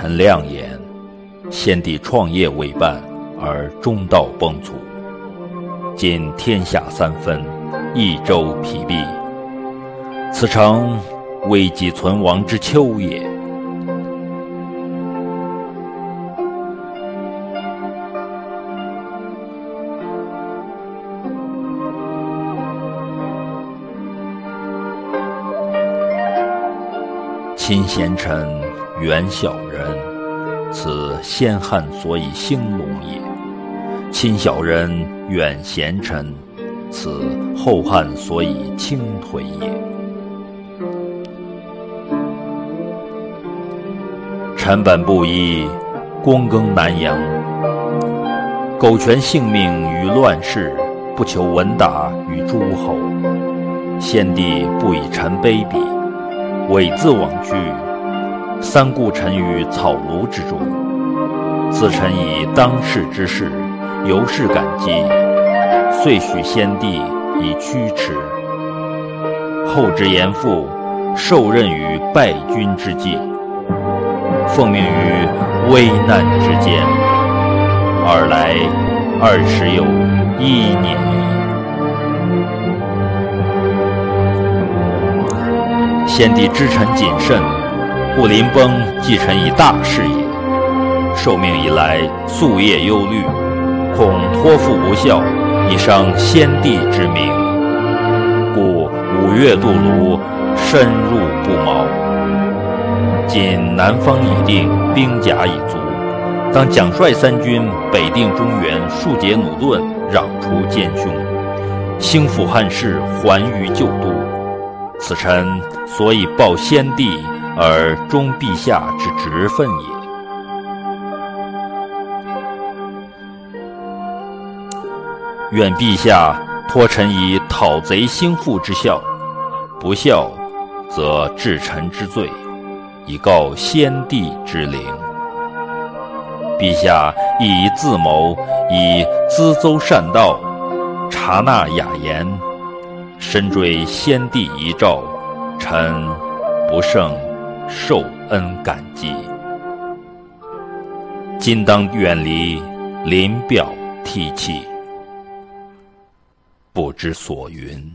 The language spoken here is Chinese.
臣亮言：先帝创业未半而中道崩殂，今天下三分，益州疲弊，此诚危急存亡之秋也。亲贤臣，远小人，此先汉所以兴隆也；亲小人，远贤臣，此后汉所以倾颓也。臣本布衣，躬耕南阳，苟全性命于乱世，不求闻达于诸侯。先帝不以臣卑鄙。猥自枉居，三顾臣于草庐之中。自臣以当世之事，由是感激，遂许先帝以驱驰。后之严复，受任于败军之际，奉命于危难之间，尔来二十有一年先帝知臣谨慎，故临崩寄臣以大事也。受命以来，夙夜忧虑，恐托付不效，以伤先帝之明。故五月渡泸，深入不毛。今南方已定，兵甲已足，当奖率三军，北定中原，庶解弩盾，攘除奸凶，兴复汉室，还于旧都。此臣所以报先帝而忠陛下之职分也。愿陛下托臣以讨贼兴复之效，不效，则治臣之罪，以告先帝之灵。陛下亦宜自谋，以咨邹善道，察纳雅言。深追先帝遗诏，臣不胜受恩感激。今当远离，临表涕泣，不知所云。